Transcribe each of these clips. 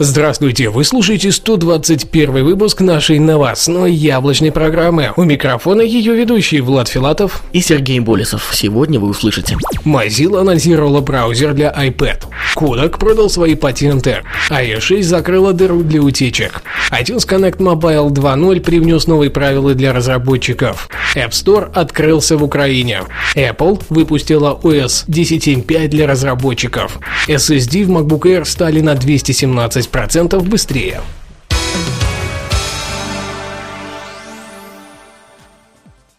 Здравствуйте, вы слушаете 121 выпуск нашей новостной яблочной программы. У микрофона ее ведущий Влад Филатов и Сергей Болесов. Сегодня вы услышите. Mozilla анонсировала браузер для iPad. Kodak продал свои патенты. iOS 6 закрыла дыру для утечек. iTunes Connect Mobile 2.0 привнес новые правила для разработчиков. App Store открылся в Украине. Apple выпустила OS 10.7.5 для разработчиков. SSD в MacBook Air стали на 217 10% быстрее.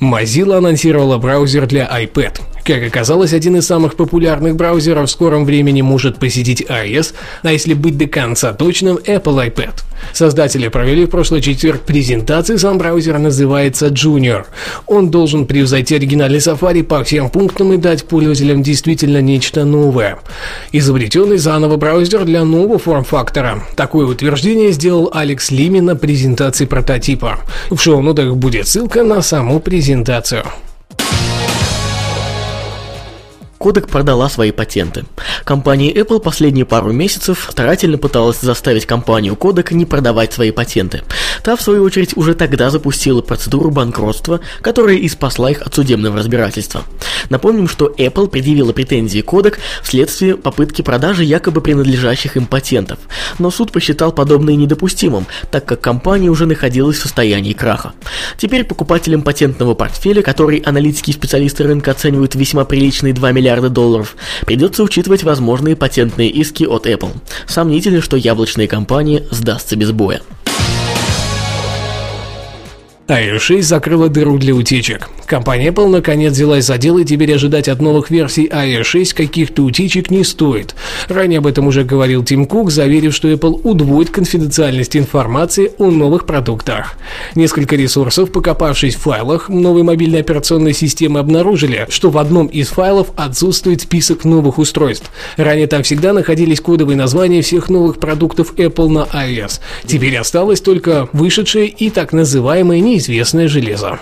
Mozilla анонсировала браузер для iPad. Как оказалось, один из самых популярных браузеров в скором времени может посетить iOS, а если быть до конца точным, Apple iPad. Создатели провели в прошлый четверг презентации, сам браузер называется Junior. Он должен превзойти оригинальный Safari по всем пунктам и дать пользователям действительно нечто новое. Изобретенный заново браузер для нового форм-фактора. Такое утверждение сделал Алекс Лими на презентации прототипа. В шоу-нотах будет ссылка на саму презентацию. Kodak продала свои патенты. Компания Apple последние пару месяцев старательно пыталась заставить компанию Kodak не продавать свои патенты. Та, в свою очередь, уже тогда запустила процедуру банкротства, которая и спасла их от судебного разбирательства. Напомним, что Apple предъявила претензии Kodak вследствие попытки продажи якобы принадлежащих им патентов. Но суд посчитал подобное недопустимым, так как компания уже находилась в состоянии краха. Теперь покупателям патентного портфеля, который аналитики и специалисты рынка оценивают весьма приличные 2 миллиарда миллиарда долларов, придется учитывать возможные патентные иски от Apple. Сомнительно, что яблочная компания сдастся без боя iOS 6 закрыла дыру для утечек. Компания Apple наконец взялась за дело и теперь ожидать от новых версий iOS 6 каких-то утечек не стоит. Ранее об этом уже говорил Тим Кук, заверив, что Apple удвоит конфиденциальность информации о новых продуктах. Несколько ресурсов, покопавшись в файлах новой мобильной операционной системы, обнаружили, что в одном из файлов отсутствует список новых устройств. Ранее там всегда находились кодовые названия всех новых продуктов Apple на iOS. Теперь осталось только вышедшее и так называемое неизвестное известное железо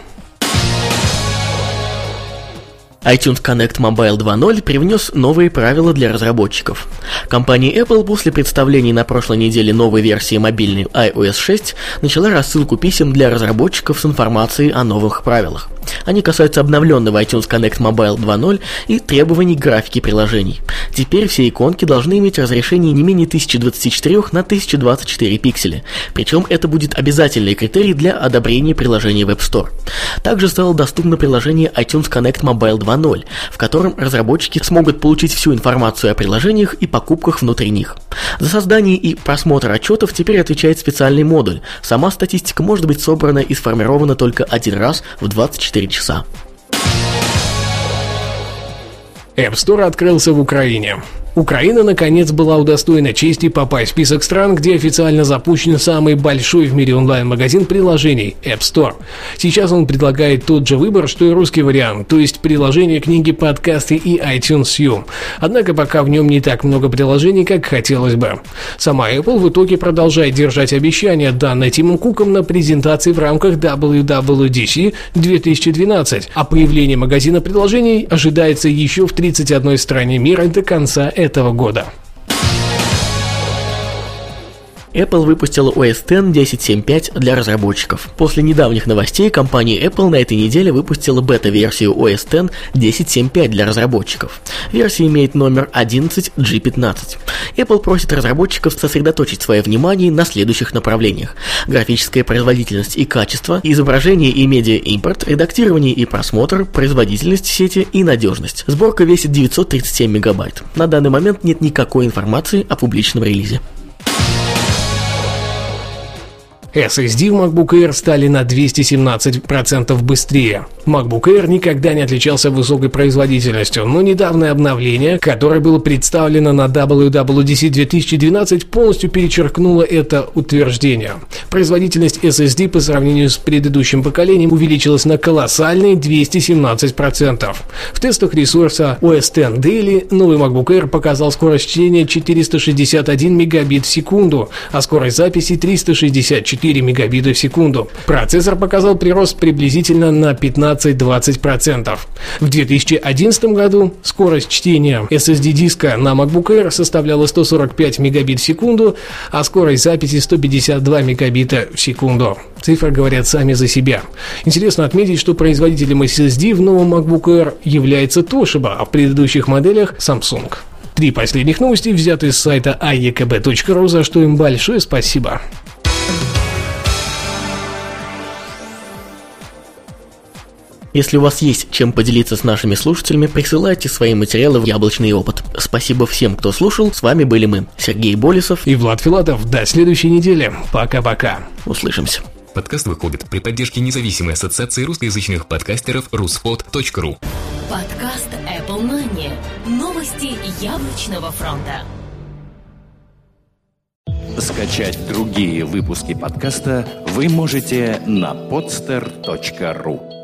iTunes Connect Mobile 2.0 привнес новые правила для разработчиков. Компания Apple после представления на прошлой неделе новой версии мобильной iOS 6 начала рассылку писем для разработчиков с информацией о новых правилах. Они касаются обновленного iTunes Connect Mobile 2.0 и требований графики приложений. Теперь все иконки должны иметь разрешение не менее 1024 на 1024 пикселя, причем это будет обязательный критерий для одобрения приложения в App Store. Также стало доступно приложение iTunes Connect Mobile 2.0, в котором разработчики смогут получить всю информацию о приложениях и покупках внутри них. За создание и просмотр отчетов теперь отвечает специальный модуль. Сама статистика может быть собрана и сформирована только один раз в 24 часа. App Store открылся в Украине. Украина, наконец, была удостоена чести попасть в список стран, где официально запущен самый большой в мире онлайн-магазин приложений – App Store. Сейчас он предлагает тот же выбор, что и русский вариант, то есть приложения, книги, подкасты и iTunes U. Однако пока в нем не так много приложений, как хотелось бы. Сама Apple в итоге продолжает держать обещания, данные Тимом Куком на презентации в рамках WWDC 2012, а появление магазина приложений ожидается еще в 31 стране мира до конца этого этого года. Apple выпустила OS X 10.7.5 для разработчиков. После недавних новостей компания Apple на этой неделе выпустила бета-версию OS X 10.7.5 для разработчиков. Версия имеет номер 11G15. Apple просит разработчиков сосредоточить свое внимание на следующих направлениях. Графическая производительность и качество, изображение и медиа-импорт, редактирование и просмотр, производительность сети и надежность. Сборка весит 937 мегабайт. На данный момент нет никакой информации о публичном релизе. SSD в MacBook Air стали на 217% быстрее. MacBook Air никогда не отличался высокой производительностью, но недавнее обновление, которое было представлено на WWDC 2012, полностью перечеркнуло это утверждение. Производительность SSD по сравнению с предыдущим поколением увеличилась на колоссальные 217%. В тестах ресурса OS X Daily новый MacBook Air показал скорость чтения 461 мегабит в секунду, а скорость записи 364 мегабита в секунду. Процессор показал прирост приблизительно на 15-20%. В 2011 году скорость чтения SSD диска на MacBook Air составляла 145 мегабит в секунду, а скорость записи 152 мегабита в секунду. Цифры говорят сами за себя. Интересно отметить, что производителем SSD в новом MacBook Air является Toshiba, а в предыдущих моделях Samsung. Три последних новости взяты с сайта aekb.ru, за что им большое спасибо. Если у вас есть чем поделиться с нашими слушателями, присылайте свои материалы в Яблочный опыт. Спасибо всем, кто слушал. С вами были мы, Сергей Болесов и Влад Филатов. До следующей недели. Пока-пока. Услышимся. Подкаст выходит при поддержке независимой ассоциации русскоязычных подкастеров ruspod.ru Подкаст Apple Money. Новости яблочного фронта. Скачать другие выпуски подкаста вы можете на podster.ru